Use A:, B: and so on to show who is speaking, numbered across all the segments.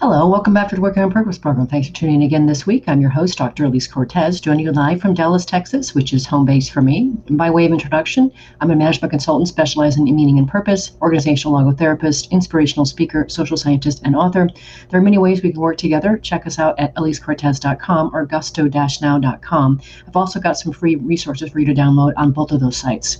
A: Hello, welcome back to the Working on Purpose program. Thanks for tuning in again this week. I'm your host, Dr. Elise Cortes, joining you live from Dallas, Texas, which is home base for me. And by way of introduction, I'm a management consultant specializing in meaning and purpose, organizational logotherapist, inspirational speaker, social scientist, and author. There are many ways we can work together. Check us out at elisecortes.com or gusto-now.com. I've also got some free resources for you to download on both of those sites.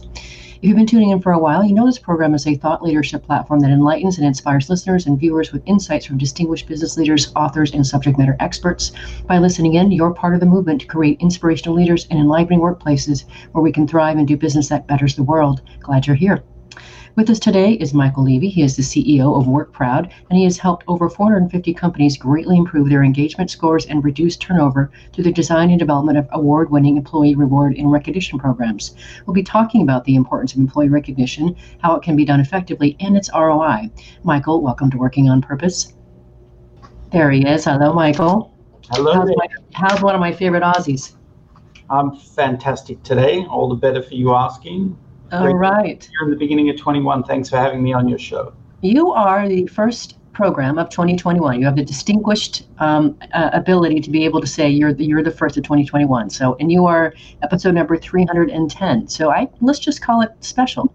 A: If you've been tuning in for a while, you know this program is a thought leadership platform that enlightens and inspires listeners and viewers with insights from distinguished business leaders, authors, and subject matter experts. By listening in, you're part of the movement to create inspirational leaders and enlivening workplaces where we can thrive and do business that betters the world. Glad you're here. With us today is Michael Levy. He is the CEO of WorkProud, and he has helped over 450 companies greatly improve their engagement scores and reduce turnover through the design and development of award winning employee reward and recognition programs. We'll be talking about the importance of employee recognition, how it can be done effectively, and its ROI. Michael, welcome to Working on Purpose. There he is. Hello, Michael.
B: Hello.
A: How's, my, how's one of my favorite Aussies?
B: I'm fantastic today. All the better for you asking.
A: All right.
B: You're in the beginning of 21. Thanks for having me on your show.
A: You are the first program of 2021. You have the distinguished um, uh, ability to be able to say you're the, you're the first of 2021. So, and you are episode number 310. So, I let's just call it special.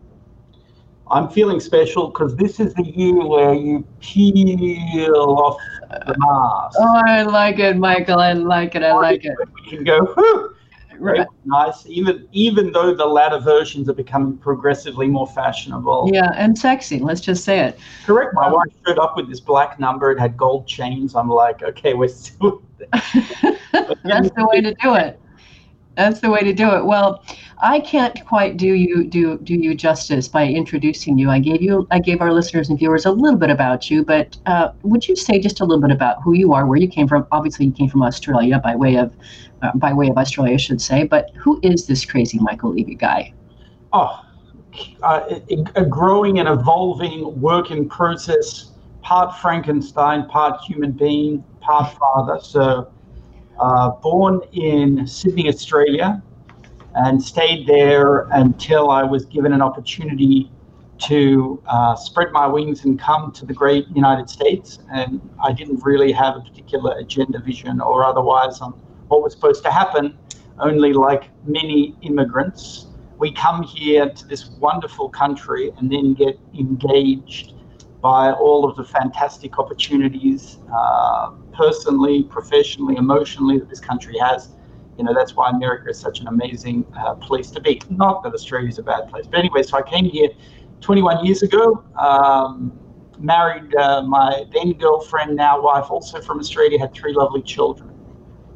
B: I'm feeling special because this is the year where you peel off the mask.
A: Oh, I like it, Michael. I like it. I like it.
B: We can go. Whew,
A: Right.
B: nice. Even even though the latter versions are becoming progressively more fashionable.
A: Yeah, and sexy. Let's just say it.
B: Correct. My wife showed up with this black number. It had gold chains. I'm like, okay, we're still.
A: That's the way to do it. That's the way to do it. Well, I can't quite do you do do you justice by introducing you. I gave you I gave our listeners and viewers a little bit about you, but uh, would you say just a little bit about who you are, where you came from? Obviously, you came from Australia by way of uh, by way of Australia, I should say. But who is this crazy Michael Levy guy?
B: Oh, uh, a growing and evolving work in process, part Frankenstein, part human being, part father. So, uh, born in Sydney, Australia, and stayed there until I was given an opportunity to uh, spread my wings and come to the great United States. And I didn't really have a particular agenda, vision, or otherwise on what was supposed to happen. Only like many immigrants, we come here to this wonderful country and then get engaged by all of the fantastic opportunities, uh, personally, professionally, emotionally, that this country has. You know, that's why America is such an amazing uh, place to be. Not that Australia is a bad place. But anyway, so I came here 21 years ago, um, married uh, my then girlfriend, now wife, also from Australia, had three lovely children.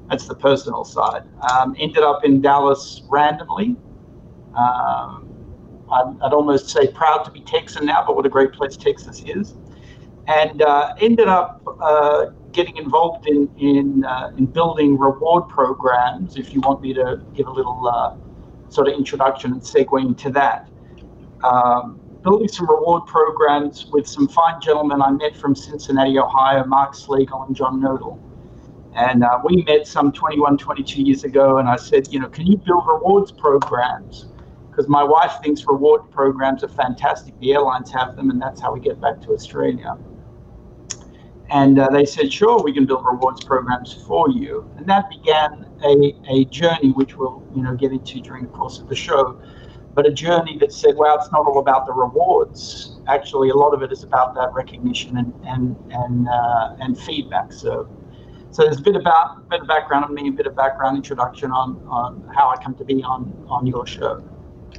B: That's the personal side. Um, ended up in Dallas randomly. Um, I'd, I'd, almost say proud to be Texan now, but what a great place Texas is. And uh, ended up uh, getting involved in in, uh, in building reward programs. If you want me to give a little uh, sort of introduction and segue into that, um, building some reward programs with some fine gentlemen I met from Cincinnati, Ohio, Mark Slagle and John Nodal. And uh, we met some 21, 22 years ago, and I said, you know, can you build rewards programs? Because my wife thinks reward programs are fantastic. The airlines have them, and that's how we get back to Australia. And uh, they said, sure, we can build rewards programs for you. And that began a, a journey, which we'll you know get into during the course of the show. But a journey that said, well, it's not all about the rewards. Actually, a lot of it is about that recognition and and and uh, and feedback. So, so there's a bit about bit of background on me, a bit of background introduction on on how I come to be on on your show.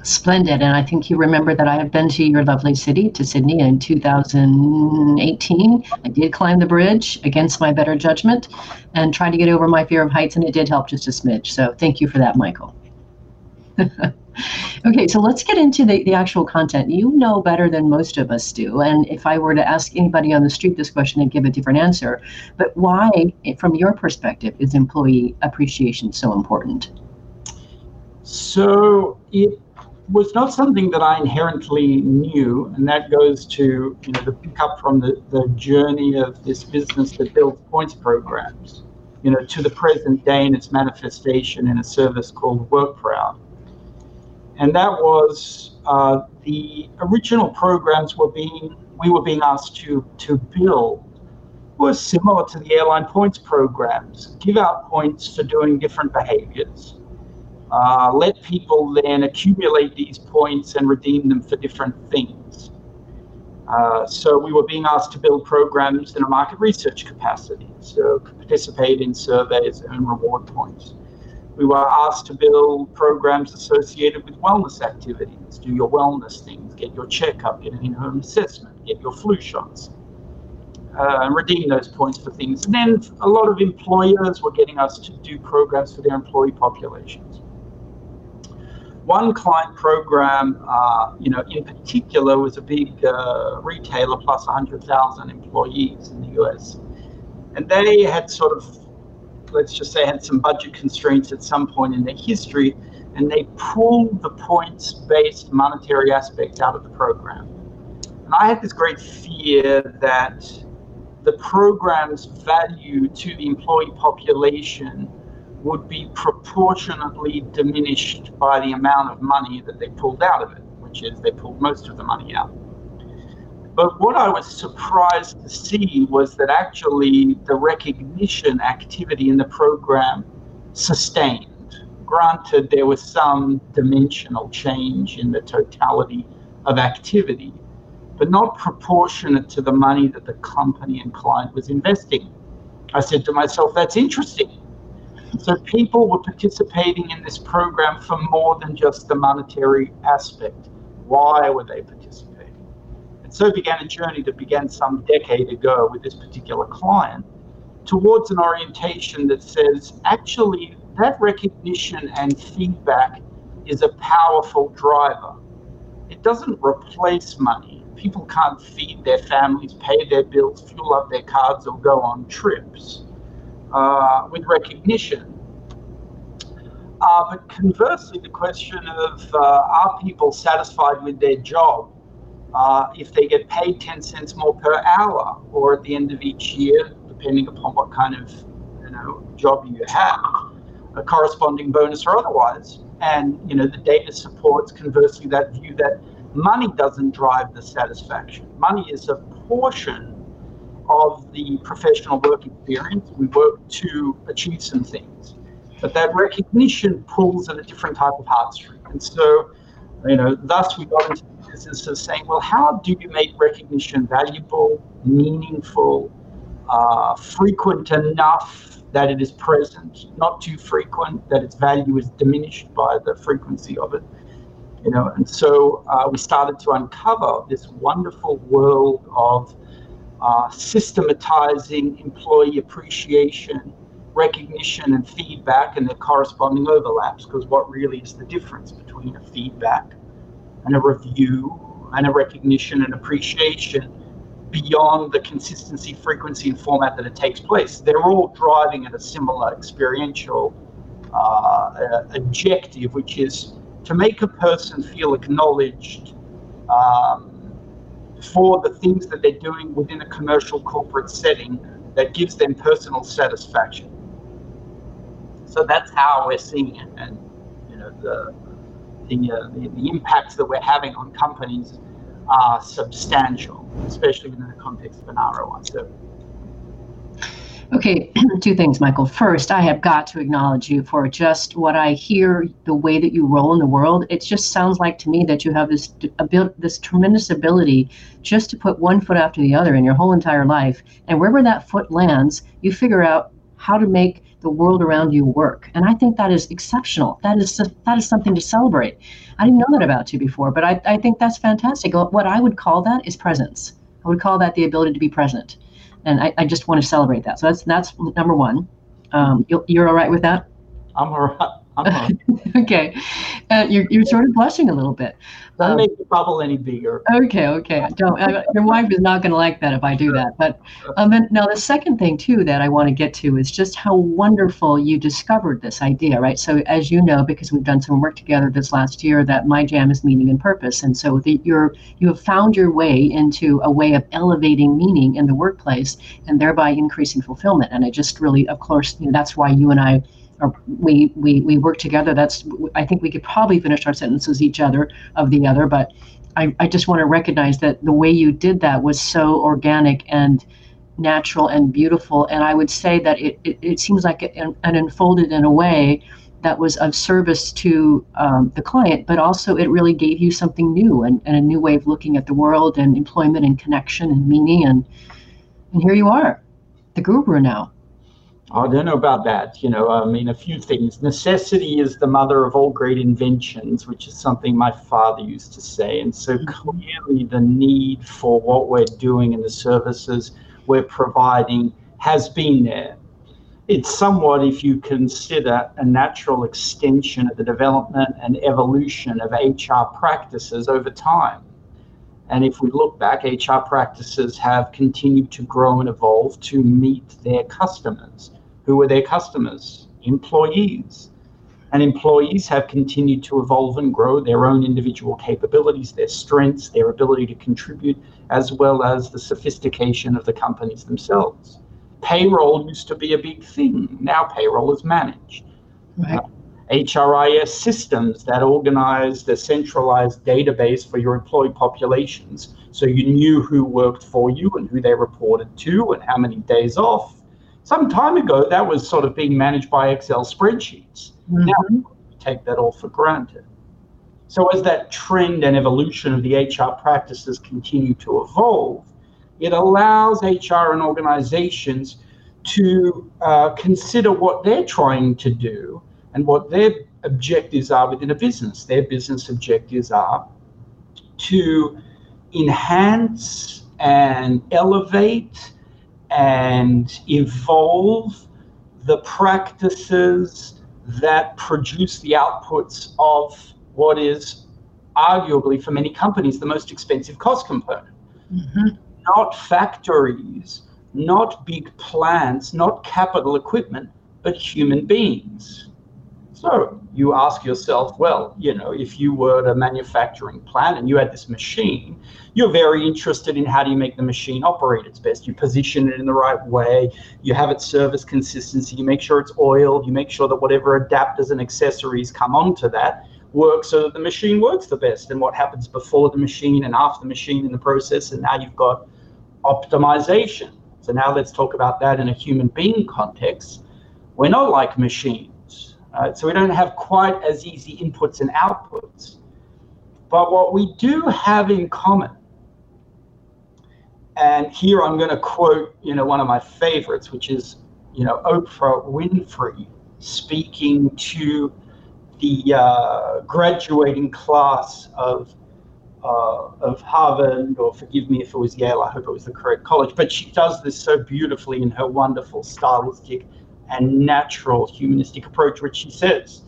A: Splendid. And I think you remember that I have been to your lovely city, to Sydney, in 2018. I did climb the bridge against my better judgment and tried to get over my fear of heights, and it did help just a smidge. So thank you for that, Michael. okay, so let's get into the, the actual content. You know better than most of us do. And if I were to ask anybody on the street this question, they'd give a different answer. But why, eh, from your perspective, is employee appreciation so important?
B: So it was not something that I inherently knew, and that goes to you know the pickup from the, the journey of this business that builds points programs, you know, to the present day in its manifestation in a service called WorkProud. And that was uh, the original programs were being we were being asked to to build were similar to the airline points programs, give out points for doing different behaviors uh, let people then accumulate these points and redeem them for different things. Uh, so we were being asked to build programs in a market research capacity, so participate in surveys and reward points. We were asked to build programs associated with wellness activities, do your wellness things, get your checkup, get an in-home assessment, get your flu shots, uh, and redeem those points for things. And then a lot of employers were getting us to do programs for their employee populations. One client program, uh, you know, in particular, was a big uh, retailer plus 100,000 employees in the US, and they had sort of, let's just say, had some budget constraints at some point in their history, and they pulled the points-based monetary aspect out of the program. And I had this great fear that the program's value to the employee population would be proportionately diminished by the amount of money that they pulled out of it, which is they pulled most of the money out. But what I was surprised to see was that actually the recognition activity in the program sustained. Granted, there was some dimensional change in the totality of activity, but not proportionate to the money that the company and client was investing. I said to myself, that's interesting so people were participating in this program for more than just the monetary aspect. Why were they participating? And so began a journey that began some decade ago with this particular client towards an orientation that says actually that recognition and feedback is a powerful driver. It doesn't replace money. People can't feed their families, pay their bills, fuel up their cars, or go on trips uh, with recognition. Uh, but conversely, the question of uh, are people satisfied with their job uh, if they get paid 10 cents more per hour or at the end of each year, depending upon what kind of you know, job you have, a corresponding bonus or otherwise. And you know the data supports conversely that view that money doesn't drive the satisfaction. Money is a portion of the professional work experience. We work to achieve some things. But that recognition pulls at a different type of heartstring. And so, you know, thus we got into the business of saying, well, how do you make recognition valuable, meaningful, uh, frequent enough that it is present, not too frequent that its value is diminished by the frequency of it? You know, and so uh, we started to uncover this wonderful world of uh, systematizing employee appreciation, recognition, and feedback and their corresponding overlaps. Because what really is the difference between a feedback and a review and a recognition and appreciation beyond the consistency, frequency, and format that it takes place? They're all driving at a similar experiential uh, objective, which is to make a person feel acknowledged. Um, for the things that they're doing within a commercial corporate setting that gives them personal satisfaction. So that's how we're seeing it, and you know the the, uh, the, the impacts that we're having on companies are substantial, especially within the context of an ROI. So
A: Okay, two things, Michael. First, I have got to acknowledge you for just what I hear, the way that you roll in the world. It just sounds like to me that you have this this tremendous ability just to put one foot after the other in your whole entire life, and wherever that foot lands, you figure out how to make the world around you work. And I think that is exceptional. That is that is something to celebrate. I didn't know that about you before, but I, I think that's fantastic. What I would call that is presence. I would call that the ability to be present. And I, I just want to celebrate that. So that's that's number one. Um, you're all right with that?
B: I'm all right.
A: okay. Uh, you're, you're sort of blushing a little bit.
B: Don't um, make the bubble any bigger.
A: Okay, okay. Don't. Uh, your wife is not going to like that if I do that. But um, now the second thing too that I want to get to is just how wonderful you discovered this idea, right? So as you know, because we've done some work together this last year, that my jam is meaning and purpose, and so the, you're you have found your way into a way of elevating meaning in the workplace and thereby increasing fulfillment. And I just really, of course, you know, that's why you and I or we, we, we work together. That's, I think we could probably finish our sentences each other of the other, but I, I just want to recognize that the way you did that was so organic and natural and beautiful. And I would say that it, it, it seems like it, unfolded in a way that was of service to um, the client, but also it really gave you something new and, and a new way of looking at the world and employment and connection and meaning. And, and here you are, the guru now.
B: I don't know about that. You know, I mean, a few things. Necessity is the mother of all great inventions, which is something my father used to say. And so mm-hmm. clearly, the need for what we're doing and the services we're providing has been there. It's somewhat, if you consider, a natural extension of the development and evolution of HR practices over time. And if we look back, HR practices have continued to grow and evolve to meet their customers. Who are their customers? Employees. And employees have continued to evolve and grow their own individual capabilities, their strengths, their ability to contribute, as well as the sophistication of the companies themselves. Payroll used to be a big thing. Now payroll is managed. Right. Uh, HRIS systems that organized a centralized database for your employee populations so you knew who worked for you and who they reported to and how many days off some time ago, that was sort of being managed by Excel spreadsheets. Mm-hmm. Now we take that all for granted. So as that trend and evolution of the HR practices continue to evolve, it allows HR and organizations to uh, consider what they're trying to do and what their objectives are within a business. Their business objectives are to enhance and elevate and evolve the practices that produce the outputs of what is arguably for many companies the most expensive cost component. Mm-hmm. Not factories, not big plants, not capital equipment, but human beings. So you ask yourself, well, you know, if you were a manufacturing plant and you had this machine, you're very interested in how do you make the machine operate its best. You position it in the right way, you have its service consistency, you make sure it's oiled, you make sure that whatever adapters and accessories come onto that work so that the machine works the best. And what happens before the machine and after the machine in the process, and now you've got optimization. So now let's talk about that in a human being context. We're not like machines uh, so we don't have quite as easy inputs and outputs. But what we do have in common, and here I'm going to quote, you know, one of my favorites, which is, you know, Oprah Winfrey speaking to the uh, graduating class of uh, of Harvard, or forgive me if it was Yale, I hope it was the correct college, but she does this so beautifully in her wonderful stylistic and natural humanistic approach, which she says.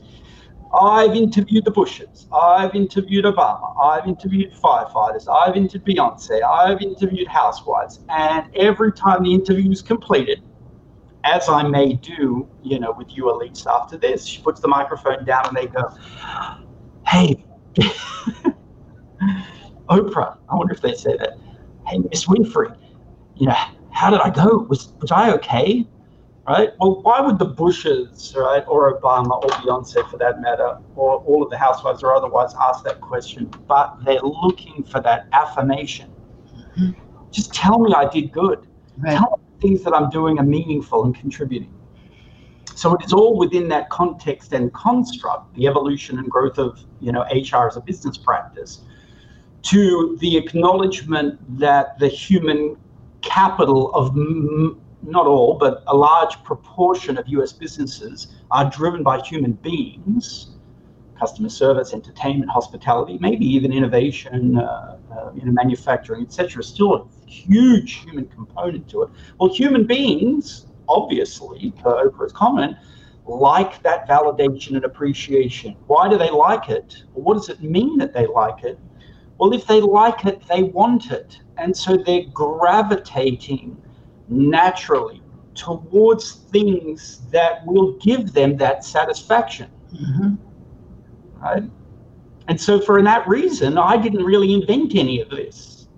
B: I've interviewed the Bushes. I've interviewed Obama. I've interviewed firefighters. I've interviewed Beyonce. I've interviewed housewives. And every time the interview is completed, as I may do, you know, with you, Elise, after this, she puts the microphone down and they go, Hey, Oprah, I wonder if they say that. Hey, Miss Winfrey, you know, how did I go? Was, was I okay? Right? Well, why would the Bushes, right, or Obama, or Beyonce for that matter, or all of the housewives or otherwise ask that question? But they're looking for that affirmation. Mm-hmm. Just tell me I did good. Right. Tell me things that I'm doing are meaningful and contributing. So it is all within that context and construct, the evolution and growth of you know HR as a business practice, to the acknowledgement that the human capital of m- not all, but a large proportion of US businesses are driven by human beings customer service, entertainment, hospitality, maybe even innovation, uh, uh, you know, manufacturing, etc. Still a huge human component to it. Well, human beings, obviously, per Oprah's comment, like that validation and appreciation. Why do they like it? what does it mean that they like it? Well, if they like it, they want it. And so they're gravitating naturally towards things that will give them that satisfaction. Mm-hmm. Right? And so, for that reason, I didn't really invent any of this.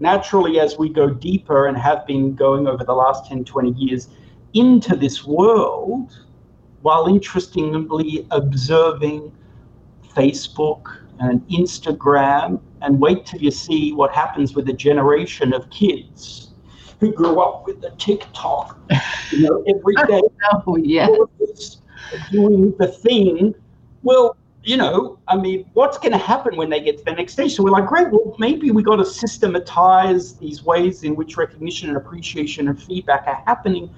B: Naturally, as we go deeper and have been going over the last 10, 20 years into this world, while interestingly observing Facebook and Instagram, and wait till you see what happens with a generation of kids who grew up with the TikTok, you know, every day.
A: oh, yeah.
B: Doing the thing. Well, you know, I mean, what's going to happen when they get to the next stage? So we're like, great, well, maybe we got to systematize these ways in which recognition and appreciation and feedback are happening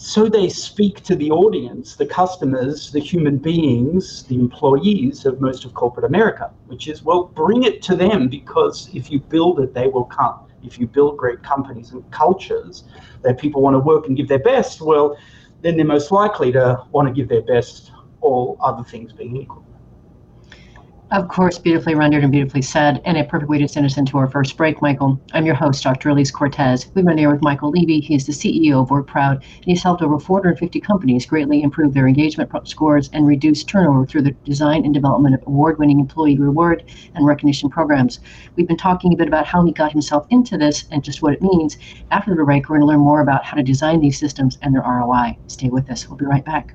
B: so they speak to the audience, the customers, the human beings, the employees of most of corporate America, which is, well, bring it to them because if you build it, they will come. If you build great companies and cultures that people want to work and give their best, well, then they're most likely to want to give their best, all other things being equal.
A: Of course, beautifully rendered and beautifully said, and a perfect way to send us into our first break, Michael. I'm your host, Dr. Elise Cortes. We've been here with Michael Levy. He is the CEO of WorkProud, and he's helped over 450 companies greatly improve their engagement scores and reduce turnover through the design and development of award-winning employee reward and recognition programs. We've been talking a bit about how he got himself into this and just what it means. After the break, we're going to learn more about how to design these systems and their ROI. Stay with us. We'll be right back.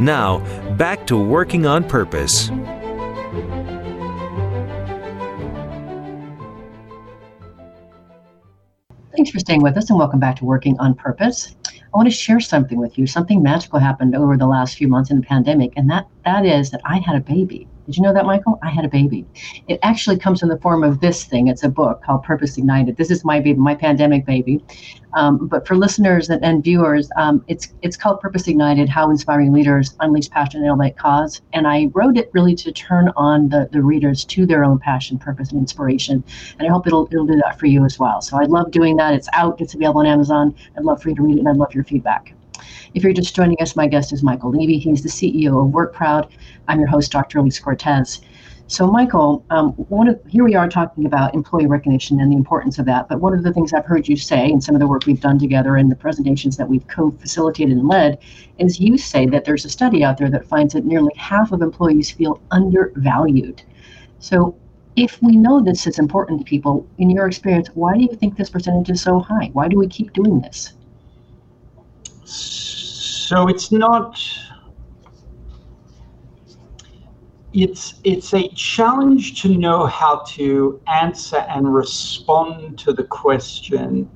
C: Now, back to working on purpose.
A: Thanks for staying with us and welcome back to Working on Purpose. I want to share something with you. Something magical happened over the last few months in the pandemic, and that, that is that I had a baby. Did you know that, Michael? I had a baby. It actually comes in the form of this thing. It's a book called Purpose Ignited. This is my baby, my pandemic baby. Um, but for listeners and, and viewers, um, it's it's called Purpose Ignited: How Inspiring Leaders Unleash Passion and Elevate Cause. And I wrote it really to turn on the, the readers to their own passion, purpose, and inspiration. And I hope it'll it'll do that for you as well. So I love doing that. It's out. It's available on Amazon. I'd love for you to read it, and I'd love your feedback. If you're just joining us, my guest is Michael Levy. He's the CEO of WorkProud. I'm your host, Dr. Elise Cortes. So, Michael, um, one of, here we are talking about employee recognition and the importance of that. But one of the things I've heard you say, and some of the work we've done together and the presentations that we've co-facilitated and led, is you say that there's a study out there that finds that nearly half of employees feel undervalued. So, if we know this is important to people, in your experience, why do you think this percentage is so high? Why do we keep doing this?
B: So it's not. It's it's a challenge to know how to answer and respond to the question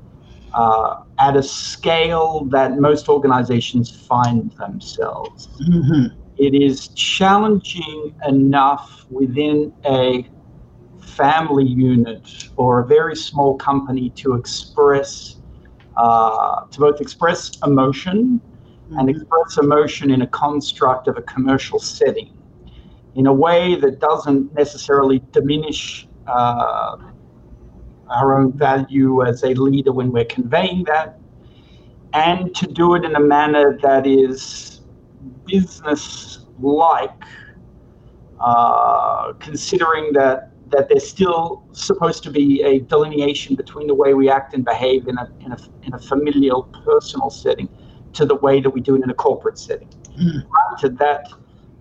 B: uh, at a scale that most organizations find themselves. Mm-hmm. It is challenging enough within a family unit or a very small company to express, uh, to both express emotion and mm-hmm. express emotion in a construct of a commercial setting in a way that doesn't necessarily diminish uh, our own value as a leader when we're conveying that, and to do it in a manner that is business like, uh, considering that that there's still supposed to be a delineation between the way we act and behave in a, in a, in a familial, personal setting to the way that we do it in a corporate setting. Mm. Granted, that,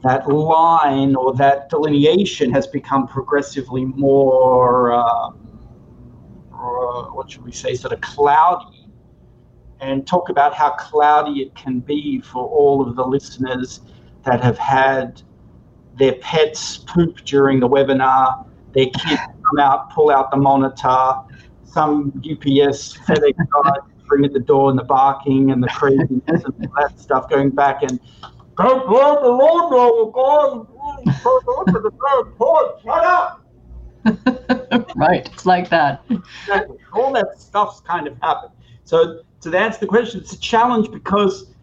B: that line or that delineation has become progressively more, uh, uh, what should we say, sort of cloudy. And talk about how cloudy it can be for all of the listeners that have had their pets poop during the webinar their kids come out, pull out the monitor, some UPS, FedEx guy bring at the door and the barking and the craziness and all that stuff going back and don't blow the lawnmower, shut
A: up. right, it's like that.
B: Exactly. All that stuff's kind of happened. So to answer the question, it's a challenge because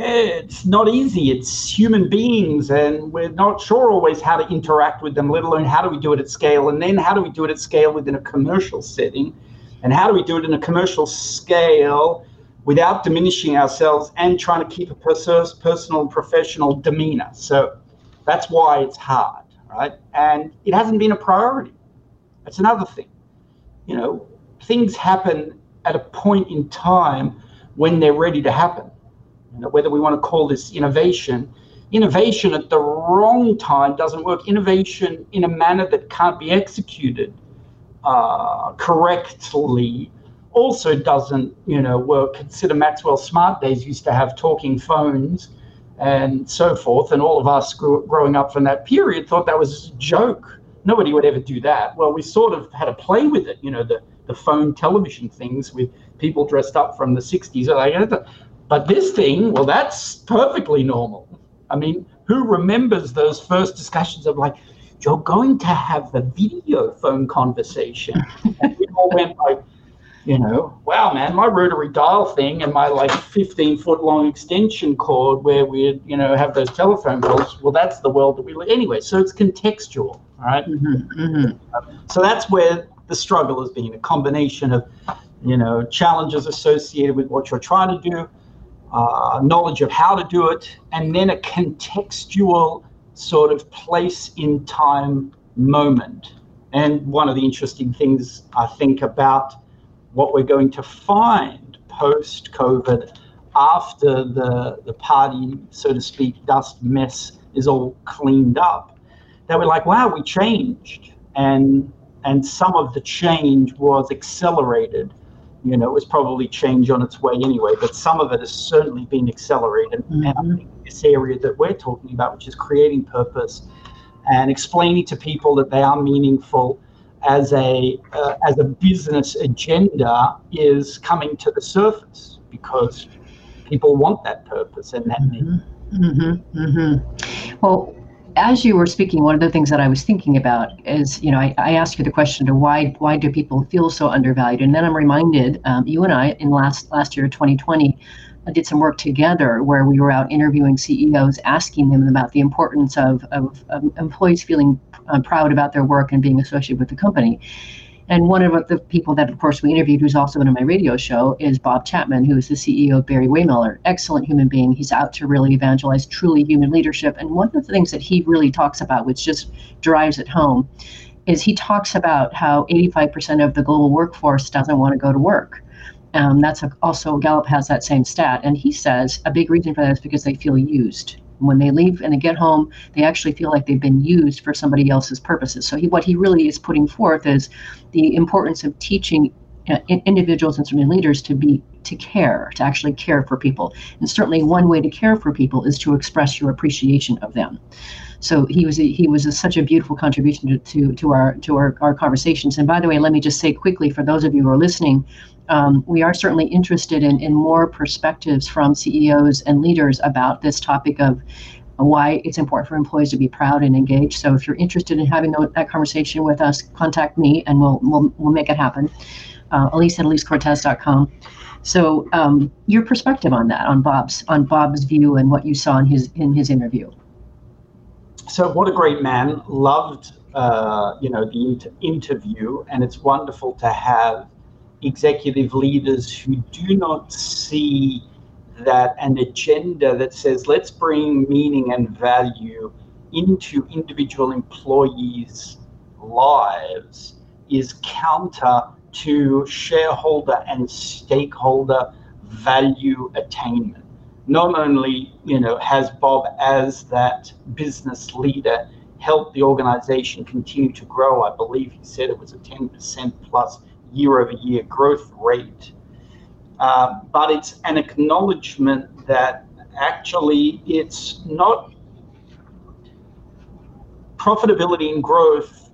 B: it's not easy. It's human beings, and we're not sure always how to interact with them, let alone how do we do it at scale. And then how do we do it at scale within a commercial setting? And how do we do it in a commercial scale without diminishing ourselves and trying to keep a personal and professional demeanor? So that's why it's hard, right? And it hasn't been a priority. That's another thing. You know, things happen at a point in time when they're ready to happen you know, whether we want to call this innovation. Innovation at the wrong time doesn't work. Innovation in a manner that can't be executed uh, correctly also doesn't, you know, work. Consider Maxwell Smart Days used to have talking phones and so forth, and all of us grew, growing up from that period thought that was a joke. Nobody would ever do that. Well, we sort of had to play with it, you know, the, the phone television things with people dressed up from the 60s. Like, but this thing, well, that's perfectly normal. I mean, who remembers those first discussions of like, you're going to have the video phone conversation? and we all went like, you know, wow, man, my rotary dial thing and my like 15 foot long extension cord where we, you know, have those telephone calls. Well, that's the world that we live. Anyway, so it's contextual, right? Mm-hmm, mm-hmm. So that's where the struggle has been a combination of, you know, challenges associated with what you're trying to do, uh, knowledge of how to do it, and then a contextual sort of place in time moment. And one of the interesting things I think about what we're going to find post COVID after the, the party, so to speak, dust mess is all cleaned up, that we're like, wow, we changed. And and some of the change was accelerated you know, it was probably change on its way anyway, but some of it has certainly been accelerated. Mm-hmm. And I mm-hmm. think this area that we're talking about, which is creating purpose and explaining to people that they are meaningful as a uh, as a business agenda, is coming to the surface because people want that purpose and that
A: mm-hmm. need. Mm-hmm. Mm-hmm. Well, as you were speaking, one of the things that I was thinking about is, you know, I, I asked you the question to why why do people feel so undervalued, and then I'm reminded, um, you and I in last last year, 2020, uh, did some work together where we were out interviewing CEOs, asking them about the importance of of, of employees feeling uh, proud about their work and being associated with the company. And one of the people that, of course, we interviewed, who's also been on my radio show, is Bob Chapman, who is the CEO of Barry-Wehmiller. Excellent human being. He's out to really evangelize truly human leadership. And one of the things that he really talks about, which just drives it home, is he talks about how 85% of the global workforce doesn't want to go to work. Um, that's a, also Gallup has that same stat, and he says a big reason for that is because they feel used when they leave and they get home, they actually feel like they've been used for somebody else's purposes. So he, what he really is putting forth is the importance of teaching individuals and certainly leaders to be to care, to actually care for people. And certainly one way to care for people is to express your appreciation of them. So he was a, he was a, such a beautiful contribution to, to, to our to our, our conversations. And by the way, let me just say quickly for those of you who are listening, um, we are certainly interested in, in more perspectives from CEOs and leaders about this topic of why it's important for employees to be proud and engaged. So if you're interested in having that conversation with us, contact me and we'll we'll, we'll make it happen. Uh, Elise at elisecortes.com. So um, your perspective on that, on Bob's on Bob's view and what you saw in his in his interview.
B: So what a great man! Loved uh, you know the inter- interview, and it's wonderful to have executive leaders who do not see that an agenda that says let's bring meaning and value into individual employees lives is counter to shareholder and stakeholder value attainment. Not only, you know, has Bob as that business leader helped the organization continue to grow, I believe he said it was a 10% plus year over year growth rate, uh, but it's an acknowledgement that actually it's not profitability and growth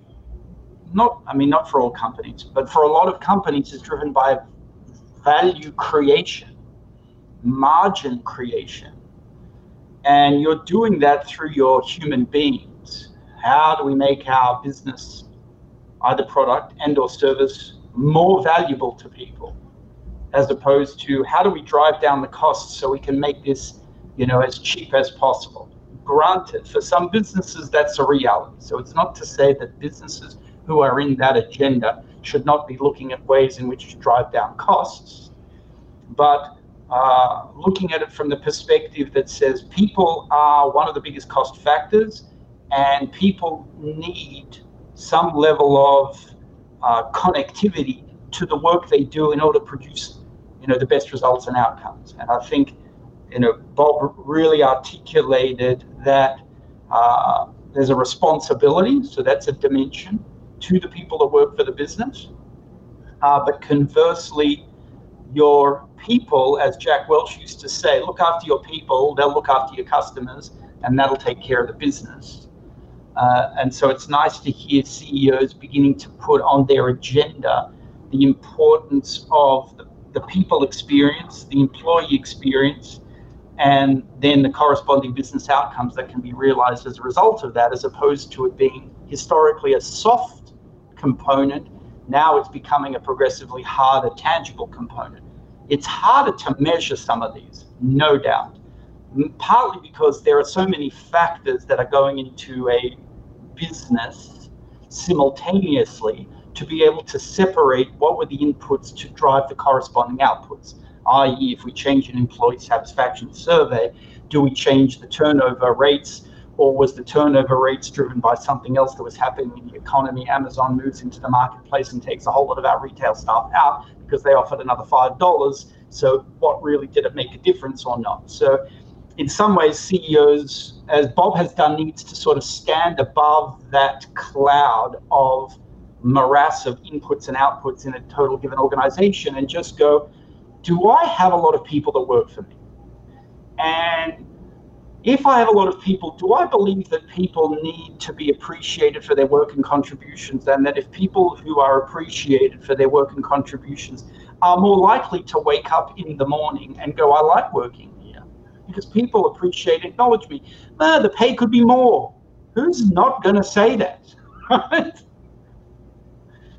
B: not i mean not for all companies but for a lot of companies is driven by value creation margin creation. And you're doing that through your human beings. How do we make our business either product and or service more valuable to people? As opposed to how do we drive down the costs so we can make this you know as cheap as possible? Granted for some businesses that's a reality. So it's not to say that businesses who are in that agenda should not be looking at ways in which to drive down costs. But uh, looking at it from the perspective that says people are one of the biggest cost factors and people need some level of uh, connectivity to the work they do in order to produce you know the best results and outcomes. And i think you know bob really articulated that uh, there's a responsibility so that's a dimension to the people that work for the business uh, but conversely your people as jack welch used to say look after your people they'll look after your customers and that'll take care of the business. Uh, and so it's nice to hear CEOs beginning to put on their agenda the importance of the, the people experience, the employee experience, and then the corresponding business outcomes that can be realized as a result of that, as opposed to it being historically a soft component. Now it's becoming a progressively harder, tangible component. It's harder to measure some of these, no doubt partly because there are so many factors that are going into a business simultaneously to be able to separate what were the inputs to drive the corresponding outputs. I.e., if we change an employee satisfaction survey, do we change the turnover rates, or was the turnover rates driven by something else that was happening in the economy? Amazon moves into the marketplace and takes a whole lot of our retail staff out because they offered another five dollars. So, what really did it make a difference or not? So, in some ways, CEOs, as Bob has done, needs to sort of stand above that cloud of morass of inputs and outputs in a total given organization and just go, do I have a lot of people that work for me? And if I have a lot of people, do I believe that people need to be appreciated for their work and contributions? And that if people who are appreciated for their work and contributions are more likely to wake up in the morning and go, I like working here because people appreciate and acknowledge me. Ah, the pay could be more. Who's not going to say that?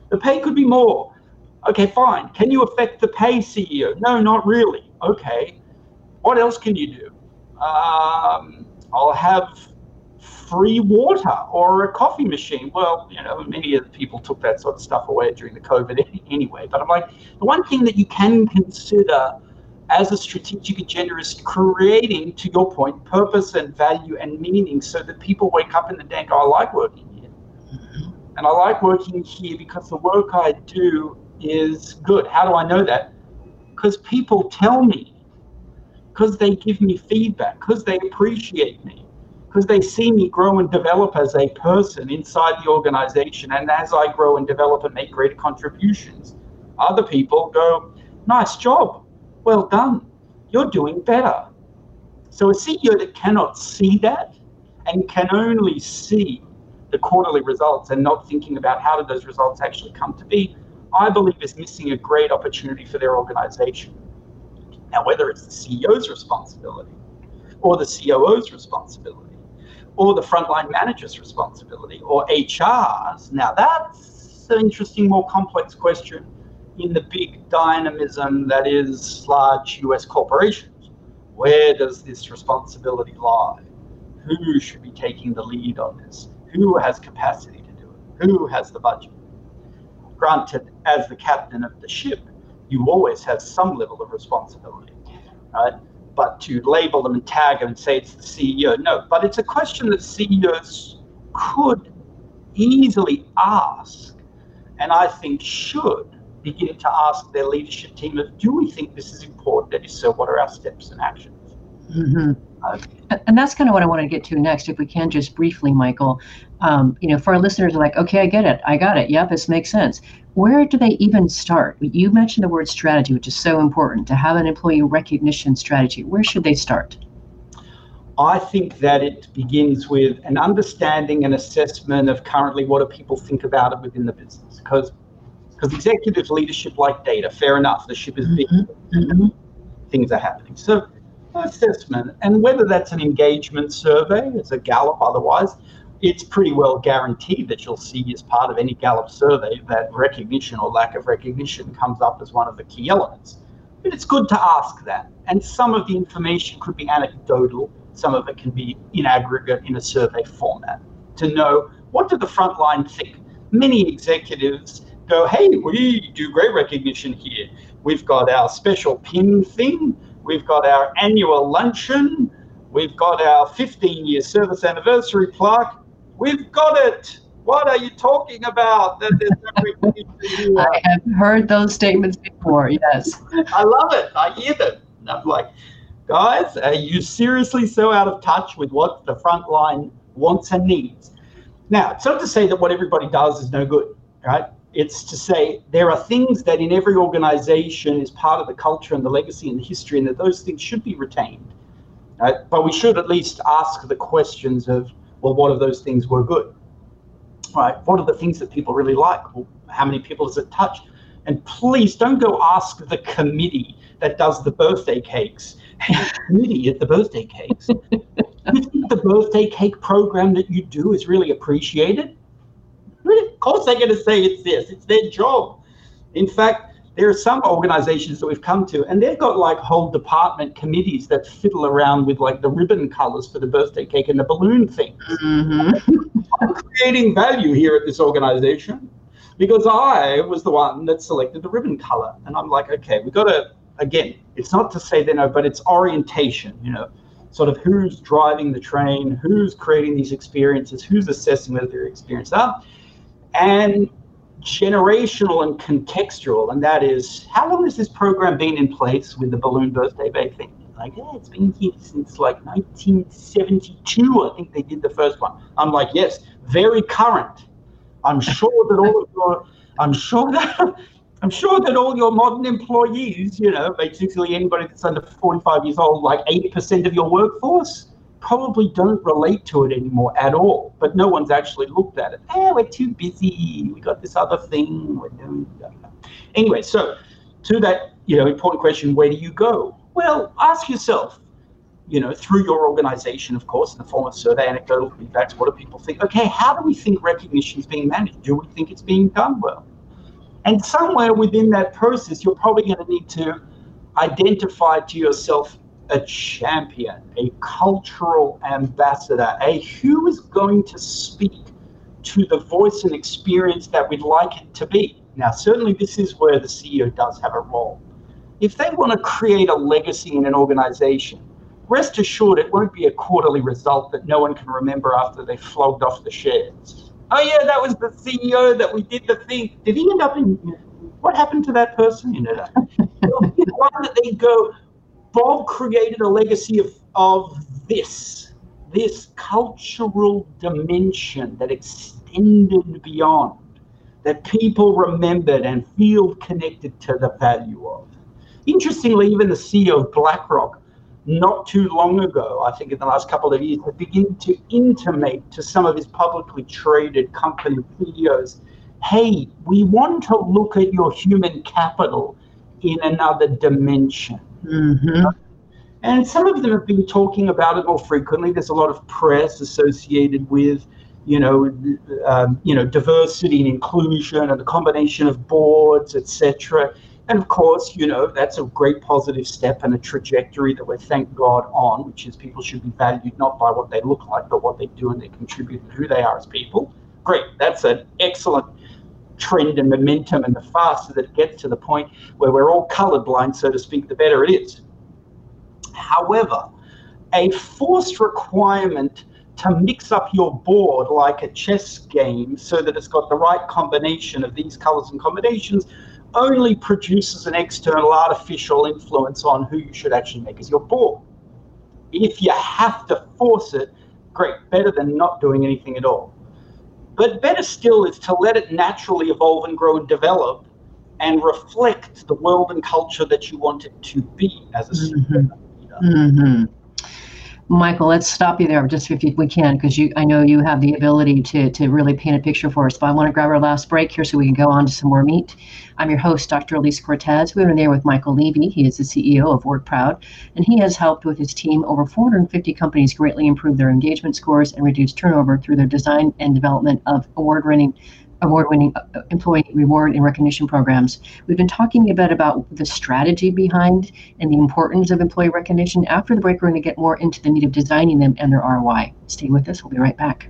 B: The pay could be more. Okay, fine. Can you affect the pay, CEO? No, not really. Okay. What else can you do? Um, I'll have free water or a coffee machine. Well, you know, many of the people took that sort of stuff away during the COVID anyway. But I'm like, the one thing that you can consider as a strategic agenda is creating, to your point, purpose and value and meaning so that people wake up in the day and go, I like working here. Mm-hmm. And I like working here because the work I do is good. How do I know that? Because people tell me, because they give me feedback, because they appreciate me, because they see me grow and develop as a person inside the organization. And as I grow and develop and make greater contributions, other people go, nice job well done. You're doing better. So a CEO that cannot see that and can only see the quarterly results and not thinking about how did those results actually come to be, I believe is missing a great opportunity for their organization. Now, whether it's the CEO's responsibility or the COO's responsibility or the frontline manager's responsibility or HR's, now that's an interesting, more complex question in the big dynamism that is large US corporations. Where does this responsibility lie? Who should be taking the lead on this? Who has capacity to do it? Who has the budget? Granted, as the captain of the ship, you always have some level of responsibility, right? But to label them and tag them and say it's the CEO, no. But it's a question that CEOs could easily ask, and I think should, begin to ask their leadership team of, do we think this is important? And if so, what are our steps and actions?
A: Mm-hmm. Uh, and that's kind of what I want to get to next, if we can just briefly, Michael. Um, you know, for our listeners, are like, okay, I get it, I got it. Yep, this makes sense. Where do they even start? You mentioned the word strategy, which is so important to have an employee recognition strategy. Where should they start?
B: I think that it begins with an understanding and assessment of currently what do people think about it within the business. Because because executive leadership like data, fair enough, the ship is big, mm-hmm. mm-hmm. things are happening. So assessment, and whether that's an engagement survey, it's a Gallup otherwise, it's pretty well guaranteed that you'll see as part of any Gallup survey that recognition or lack of recognition comes up as one of the key elements. But it's good to ask that. And some of the information could be anecdotal, some of it can be in aggregate in a survey format to know what do the front line think. Many executives go, hey, we do great recognition here. We've got our special pin thing, we've got our annual luncheon, we've got our 15 year service anniversary plaque, We've got it. What are you talking about?
A: I have heard those statements before, yes.
B: I love it. I hear them. And I'm like, guys, are you seriously so out of touch with what the front line wants and needs? Now, it's not to say that what everybody does is no good, right? It's to say there are things that in every organization is part of the culture and the legacy and the history, and that those things should be retained. Right? But we should at least ask the questions of well, what of those things were good? Right? What are the things that people really like? Well, how many people does it touch? And please don't go ask the committee that does the birthday cakes. Committee at the birthday cakes. you think the birthday cake program that you do is really appreciated? Of course, they're going to say it's this. It's their job. In fact, there are some organizations that we've come to, and they've got like whole department committees that fiddle around with like the ribbon colors for the birthday cake and the balloon things. Mm-hmm. I'm creating value here at this organization because I was the one that selected the ribbon color. And I'm like, okay, we got to, again, it's not to say they know, but it's orientation, you know, sort of who's driving the train, who's creating these experiences, who's assessing whether they're experienced up. And generational and contextual, and that is how long has this program been in place with the balloon birthday bake thing? Like, yeah, it's been here since like 1972. I think they did the first one. I'm like, yes, very current. I'm sure that all of your, I'm sure that, I'm sure that all your modern employees, you know, basically anybody that's under 45 years old, like 80% of your workforce, probably don't relate to it anymore at all. But no one's actually looked at it. Hey, we're too busy. We got this other thing. We're doing. Anyway, so to that, you know, important question, where do you go? Well, ask yourself. You know, through your organization, of course, in the form of survey, anecdotal feedbacks, what do people think? Okay, how do we think recognition is being managed? Do we think it's being done well? And somewhere within that process, you're probably going to need to identify to yourself a champion, a cultural ambassador, a who is going to speak to the voice and experience that we'd like it to be. Now, certainly, this is where the CEO does have a role. If they want to create a legacy in an organization, rest assured it won't be a quarterly result that no one can remember after they flogged off the shares. Oh, yeah, that was the CEO that we did the thing. Did he end up in? What happened to that person? You know, one that they go, Bob created a legacy of, of this, this cultural dimension that extended beyond, that people remembered and feel connected to the value of. Interestingly, even the CEO of BlackRock, not too long ago, I think in the last couple of years, had begun to intimate to some of his publicly traded company CEOs, hey, we want to look at your human capital in another dimension. Mm-hmm. And some of them have been talking about it more frequently. There's a lot of press associated with, you know, um, you know, diversity and inclusion and the combination of boards, etc. And of course, you know, that's a great positive step and a trajectory that we're thank God on, which is people should be valued not by what they look like, but what they do and they contribute and who they are as people. Great, that's an excellent trend and momentum, and the faster that it gets to the point where we're all colorblind, so to speak, the better it is. However, a forced requirement to mix up your board like a chess game so that it's got the right combination of these colors and combinations only produces an external artificial influence on who you should actually make as your board. If you have to force it, great, better than not doing anything at all. But better still is to let it naturally evolve and grow and develop and reflect the world and culture that you want it to be as a mm-hmm. leader.
A: Mm-hmm. Michael, let's stop you there just if we can, because you I know you have the ability to to really paint a picture for us. But I want to grab our last break here so we can go on to some more meat. I'm your host, Dr. Elise Cortes. We're there with Michael Levy. He is the CEO of WorkProud, and he has helped with his team over 450 companies greatly improve their engagement scores and reduce turnover through their design and development of award-winning award-winning uh, employee reward and recognition programs. We've been talking a bit about the strategy behind and the importance of employee recognition. After the break, we're going to get more into the need of designing them and their ROI. Stay with us. We'll be right back.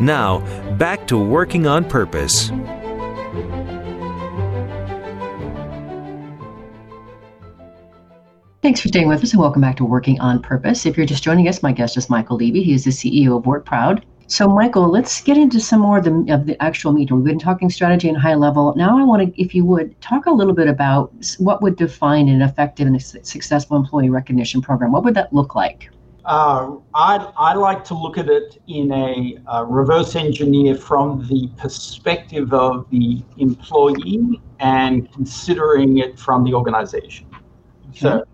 C: Now, back to working on purpose.
A: Thanks for staying with us and welcome back to Working on Purpose. If you're just joining us, my guest is Michael Levy. He is the CEO of Work Proud. So, Michael, let's get into some more of the, of the actual meat. We've been talking strategy and high level. Now, I want to, if you would, talk a little bit about what would define an effective and successful employee recognition program. What would that look like?
B: Uh, I, I like to look at it in a uh, reverse engineer from the perspective of the employee and considering it from the organization. Okay. So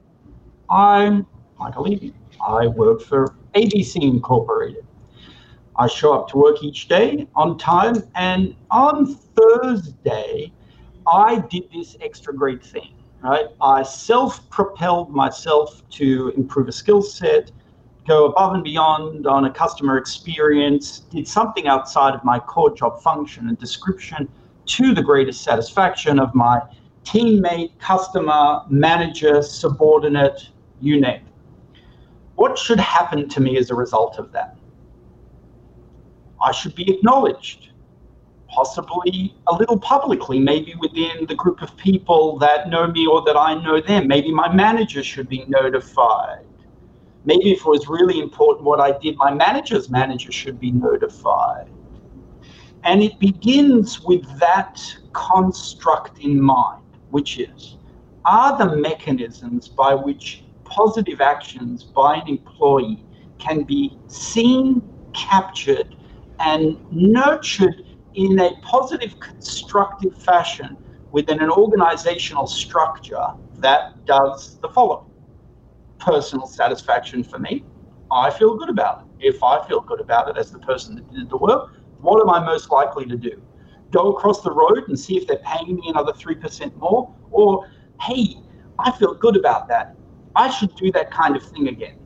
B: I'm Michael Levy. I work for ABC Incorporated. I show up to work each day on time, and on Thursday, I did this extra great thing. Right, I self-propelled myself to improve a skill set go above and beyond on a customer experience, did something outside of my core job function and description to the greatest satisfaction of my teammate, customer, manager, subordinate, you name it. What should happen to me as a result of that? I should be acknowledged, possibly a little publicly, maybe within the group of people that know me or that I know them. Maybe my manager should be notified Maybe if it was really important what I did, my manager's manager should be notified. And it begins with that construct in mind, which is are the mechanisms by which positive actions by an employee can be seen, captured, and nurtured in a positive, constructive fashion within an organizational structure that does the following personal satisfaction for me. I feel good about it. If I feel good about it as the person that did the work, what am I most likely to do? Go across the road and see if they're paying me another 3% more? Or, hey, I feel good about that. I should do that kind of thing again.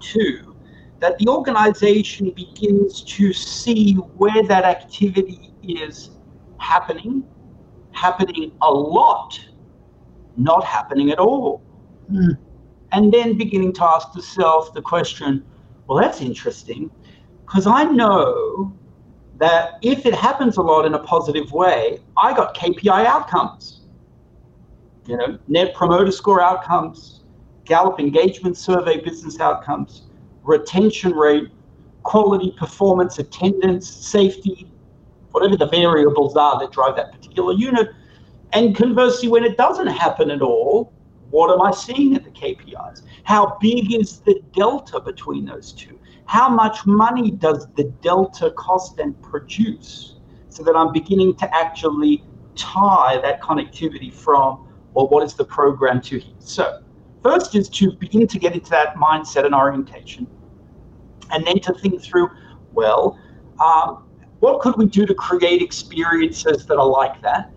B: Two, that the organization begins to see where that activity is happening, happening a lot, not happening at all. Mm. And then beginning to ask yourself the question, well, that's interesting, because I know that if it happens a lot in a positive way, I got KPI outcomes. You know, net promoter score outcomes, Gallup engagement survey business outcomes, retention rate, quality, performance, attendance, safety, whatever the variables are that drive that particular unit. And conversely, when it doesn't happen at all, what am I seeing at the KPIs? How big is the delta between those two? How much money does the delta cost and produce? So that I'm beginning to actually tie that connectivity from or what is the program to hear? So, first is to begin to get into that mindset and orientation, and then to think through, well, um, what could we do to create experiences that are like that?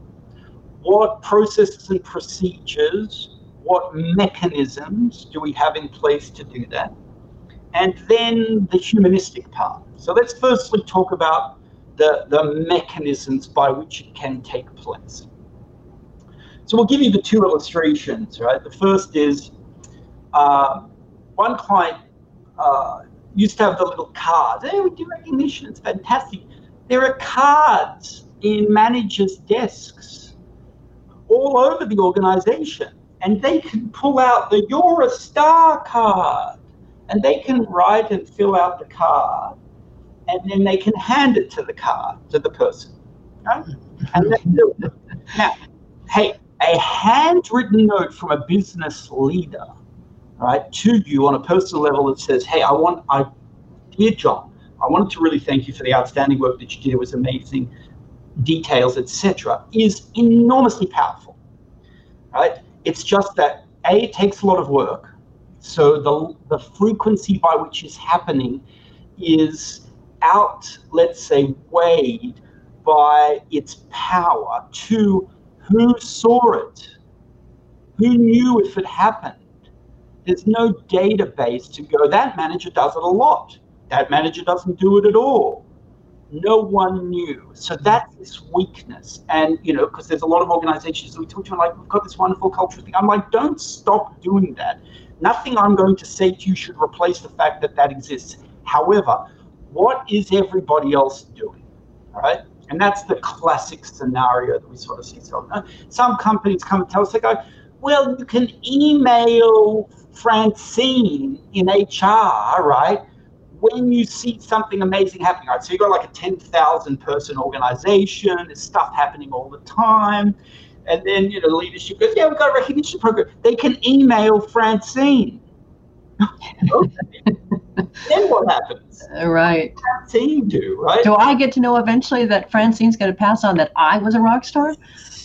B: What processes and procedures, what mechanisms do we have in place to do that? And then the humanistic part. So let's firstly talk about the, the mechanisms by which it can take place. So we'll give you the two illustrations, right? The first is uh, one client uh, used to have the little cards. Hey, we do recognition, it's fantastic. There are cards in managers' desks all over the organization, and they can pull out the You're a Star card, and they can write and fill out the card, and then they can hand it to the card to the person. Right? And they do it. Now, hey, a handwritten note from a business leader, right, to you on a personal level that says, "Hey, I want, I, dear John, I wanted to really thank you for the outstanding work that you did. It was amazing, details, etc. Is enormously powerful, right? It's just that a it takes a lot of work, so the the frequency by which it's happening is out, let's say, weighed by its power. To who saw it, who knew if it happened. There's no database to go. That manager does it a lot that manager doesn't do it at all. No one knew. So that's this weakness. And, you know, because there's a lot of organizations that we talk to, like, we've got this wonderful culture thing. I'm like, don't stop doing that. Nothing I'm going to say to you should replace the fact that that exists. However, what is everybody else doing? All right. And that's the classic scenario that we sort of see. So uh, some companies come and tell us, they go, well, you can email Francine in HR, right? When you see something amazing happening, right? So you've got like a 10,000 person organization, there's stuff happening all the time. And then, you know, leadership goes, yeah, we've got a recognition program. They can email Francine. then what happens?
A: Uh, right.
B: Francine do, right?
A: Do I get to know eventually that Francine's going to pass on that I was a rock star?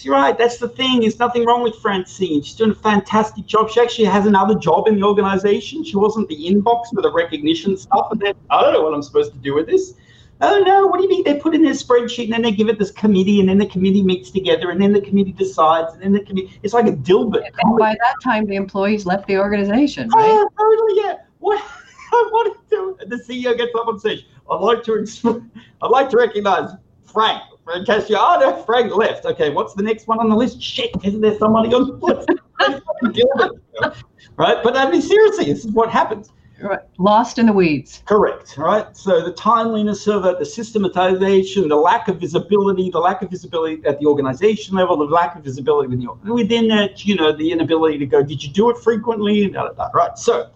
B: You're right. That's the thing. There's nothing wrong with Francine. She's doing a fantastic job. She actually has another job in the organization. She wasn't the inbox for the recognition stuff. And then I don't know what I'm supposed to do with this. Oh no, what do you mean? They put in their spreadsheet and then they give it this committee and then the committee meets together and then the committee decides and then the committee it's like a Dilbert.
A: And by that time the employees left the organization, right?
B: Oh, totally, yeah. What I what do the CEO gets up and says, I'd like to I'd like to recognize Frank Frank. Oh, no, Frank left. Okay, what's the next one on the list? Shit, isn't there somebody on the list? right? But I mean, seriously, this is what happens.
A: Right. Lost in the weeds.
B: Correct. Right. So the timeliness of it, the systematization, the lack of visibility, the lack of visibility at the organization level, the lack of visibility within, within it, you know, the inability to go, did you do it frequently? Right. So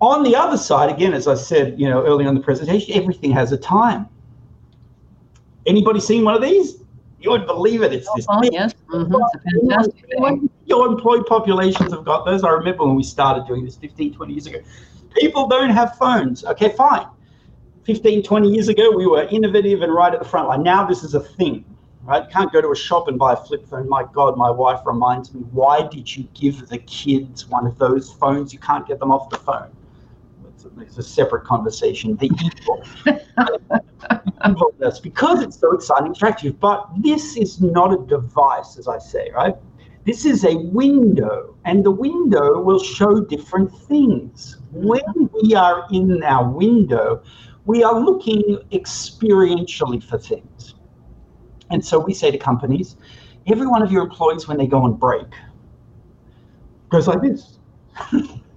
B: on the other side, again, as I said, you know, early on the presentation, everything has a time. Anybody seen one of these? You wouldn't believe it. It's this.
A: Oh, yes. Mm-hmm. It's fantastic
B: Your employee populations have got those. I remember when we started doing this 15, 20 years ago. People don't have phones. Okay, fine. 15, 20 years ago, we were innovative and right at the front line. Now this is a thing, right? Can't go to a shop and buy a flip phone. My God, my wife reminds me, why did you give the kids one of those phones? You can't get them off the phone. It's a, separate conversation. The evil. this because it's so exciting, attractive. But this is not a device, as I say, right? This is a window, and the window will show different things. When we are in our window, we are looking experientially for things. And so we say to companies, every one of your employees, when they go on break, goes like this.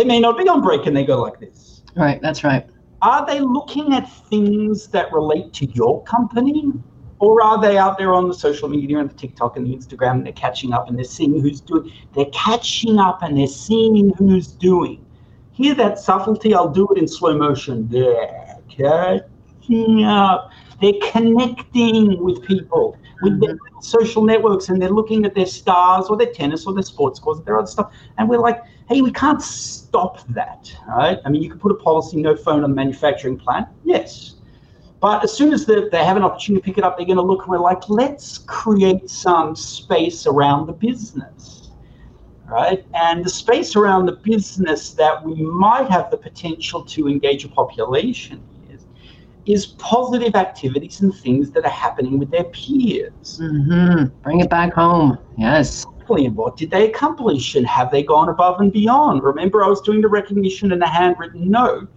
B: they may not be on break and they go like this.
A: Right, that's right
B: are they looking at things that relate to your company? Or are they out there on the social media and the TikTok and the Instagram and they're catching up and they're seeing who's doing, they're catching up and they're seeing who's doing. Hear that subtlety? I'll do it in slow motion. They're catching up. They're connecting with people, with their mm-hmm. social networks, and they're looking at their stars or their tennis or their sports scores, their other stuff. And we're like, hey, we can't stop that, right? I mean, you could put a policy no phone on the manufacturing plant, yes. But as soon as they, they have an opportunity to pick it up, they're going to look and we're like, let's create some space around the business, right? And the space around the business that we might have the potential to engage a population is, positive activities and things that are happening with their peers.
A: Mm-hmm. Bring it back home. Yes.
B: And what did they accomplish? And have they gone above and beyond? Remember, I was doing the recognition in a handwritten note.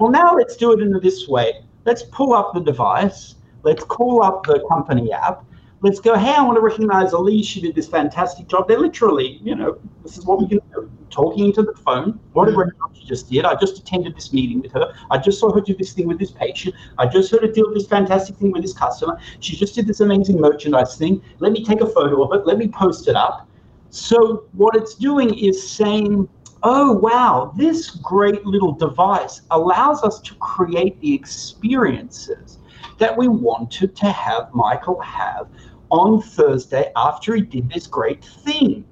B: Well, now let's do it in this way let's pull up the device, let's call up the company app, let's go, hey, I want to recognize Elise. She did this fantastic job. They're literally, you know, this is what we can do. Talking into the phone. What a mm. great job she just did. I just attended this meeting with her. I just saw her do this thing with this patient. I just heard her do this fantastic thing with this customer. She just did this amazing merchandise thing. Let me take a photo of it. Let me post it up. So what it's doing is saying, oh, wow, this great little device allows us to create the experiences that we wanted to have Michael have on Thursday after he did this great thing.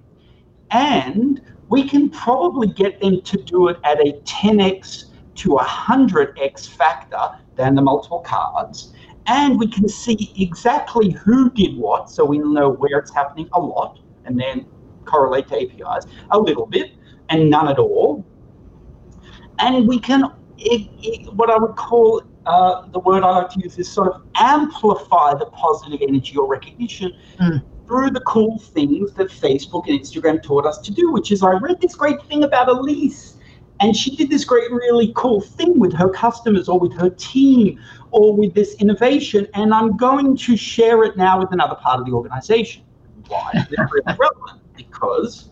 B: And we can probably get them to do it at a 10x to a 100x factor than the multiple cards. And we can see exactly who did what, so we know where it's happening a lot, and then correlate to KPIs a little bit and none at all. And we can, it, it, what I would call uh, the word I like to use is sort of amplify the positive energy or recognition mm. through the cool things that Facebook and Instagram taught us to do, which is I read this great thing about Elise and she did this great, really cool thing with her customers or with her team or with this innovation, and I'm going to share it now with another part of the organization. Why is really relevant? Because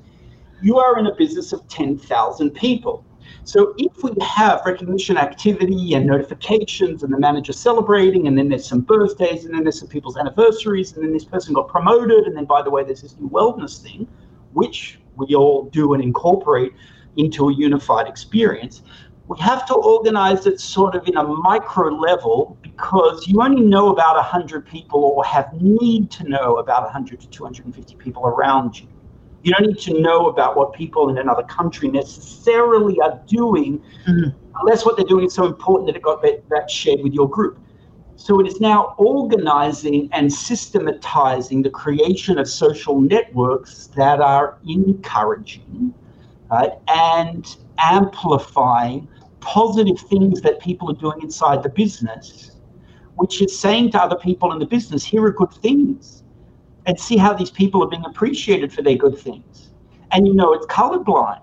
B: you are in a business of 10,000 people. So if we have recognition activity and notifications and the manager celebrating, and then there's some birthdays, and then there's some people's anniversaries, and then this person got promoted, and then by the way, there's this new wellness thing, which we all do and incorporate into a unified experience. We have to organize it sort of in a micro level because you only know about 100 people or have need to know about 100 to 250 people around you. You don't need to know about what people in another country necessarily are doing, mm-hmm. unless what they're doing is so important that it got that shared with your group. So it is now organizing and systematizing the creation of social networks that are encouraging right, and amplifying positive things that people are doing inside the business, which is saying to other people in the business, here are good things and see how these people are being appreciated for their good things. And you know, it's colorblind.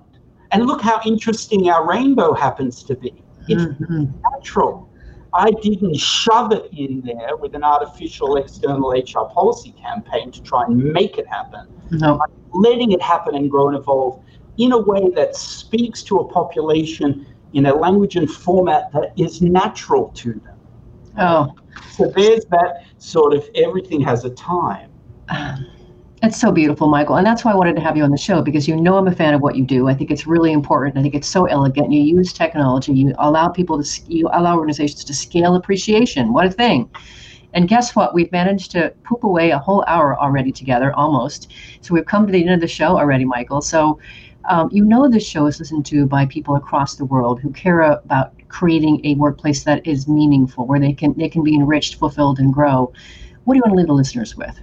B: And look how interesting our rainbow happens to be. It's mm-hmm. natural. I didn't shove it in there with an artificial external HR policy campaign to try and make it happen.
A: No.
B: I'm letting it happen and grow and evolve in a way that speaks to a population in a language and format that is natural to them.
A: Oh.
B: So there's that sort of everything has a time.
A: It's so beautiful, Michael. And that's why I wanted to have you on the show because you know I'm a fan of what you do. I think it's really important. I think it's so elegant. You use technology, you allow people to, you allow organizations to scale appreciation. What a thing. And guess what? We've managed to poop away a whole hour already together, almost. So we've come to the end of the show already, Michael. So um, you know this show is listened to by people across the world who care about creating a workplace that is meaningful, where they can they can be enriched, fulfilled, and grow. What do you want to leave the listeners with?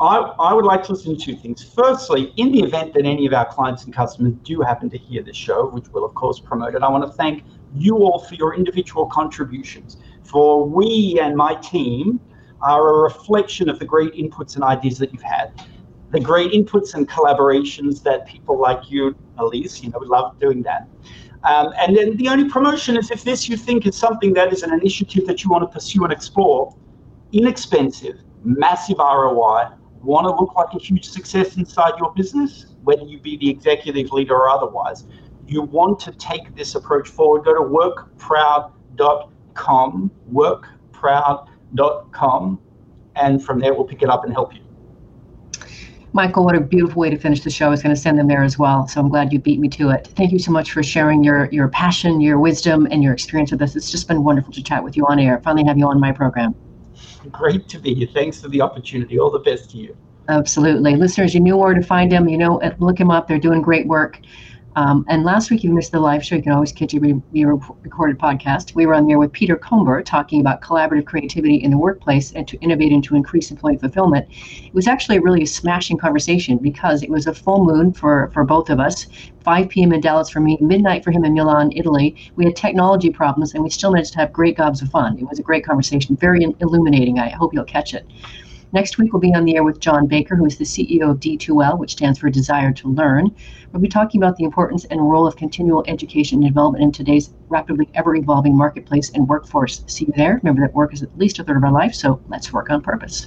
B: I, I would like to listen to two things. Firstly, in the event that any of our clients and customers do happen to hear this show, which we'll of course promote it, I want to thank you all for your individual contributions. For we and my team are a reflection of the great inputs and ideas that you've had. The great inputs and collaborations that people like you, Elise, you know, we love doing that. Um, and then the only promotion is if this you think is something that is an initiative that you want to pursue and explore, inexpensive, massive ROI, want to look like a huge success inside your business, whether you be the executive leader or otherwise, you want to take this approach forward, go to workproud.com, workproud.com, and from there we'll pick it up and help you.
A: Michael, what a beautiful way to finish the show. I was going to send them there as well. So I'm glad you beat me to it. Thank you so much for sharing your, your passion, your wisdom, and your experience with us. It's just been wonderful to chat with you on air. Finally have you on my program.
B: Great to be here. Thanks for the opportunity. All the best to you.
A: Absolutely. Listeners, you know where to find them. You know, look them up. They're doing great work. Um, and last week, you missed the live show, you can always catch a recorded podcast. We were on there with Peter Comber talking about collaborative creativity in the workplace and to innovate and to increase employee fulfillment. It was actually really a smashing conversation because it was a full moon for, for both of us. 5 p.m. in Dallas for me, midnight for him in Milan, Italy. We had technology problems and we still managed to have great gobs of fun. It was a great conversation, very illuminating. I hope you'll catch it. Next week, we'll be on the air with John Baker, who is the CEO of D2L, which stands for Desire to Learn. We'll be talking about the importance and role of continual education and development in today's rapidly ever evolving marketplace and workforce. See you there. Remember that work is at least a third of our life, so let's work on purpose.